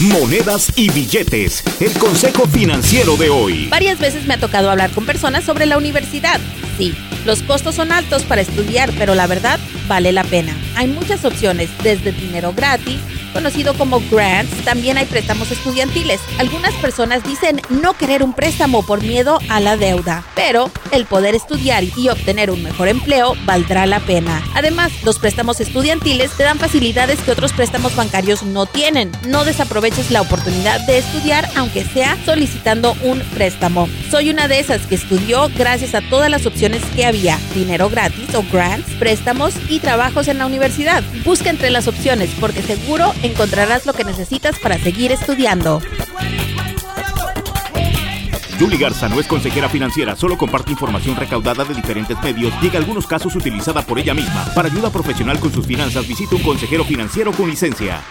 Monedas y billetes. El consejo financiero de hoy. Varias veces me ha tocado hablar con personas sobre la universidad. Sí, los costos son altos para estudiar, pero la verdad vale la pena. Hay muchas opciones, desde dinero gratis, conocido como grants, también hay préstamos estudiantiles. Algunas personas dicen no querer un préstamo por miedo a la deuda, pero el poder estudiar y obtener un mejor empleo valdrá la pena. Además, los préstamos estudiantiles te dan facilidades que otros préstamos bancarios no tienen. No desaproveches la oportunidad de estudiar aunque sea solicitando un préstamo. Soy una de esas que estudió gracias a todas las opciones que había, dinero gratis o grants, préstamos y trabajos en la universidad. Busca entre las opciones porque seguro encontrarás lo que necesitas para seguir estudiando. Julie Garza no es consejera financiera, solo comparte información recaudada de diferentes medios y en algunos casos utilizada por ella misma. Para ayuda profesional con sus finanzas, visita un consejero financiero con licencia.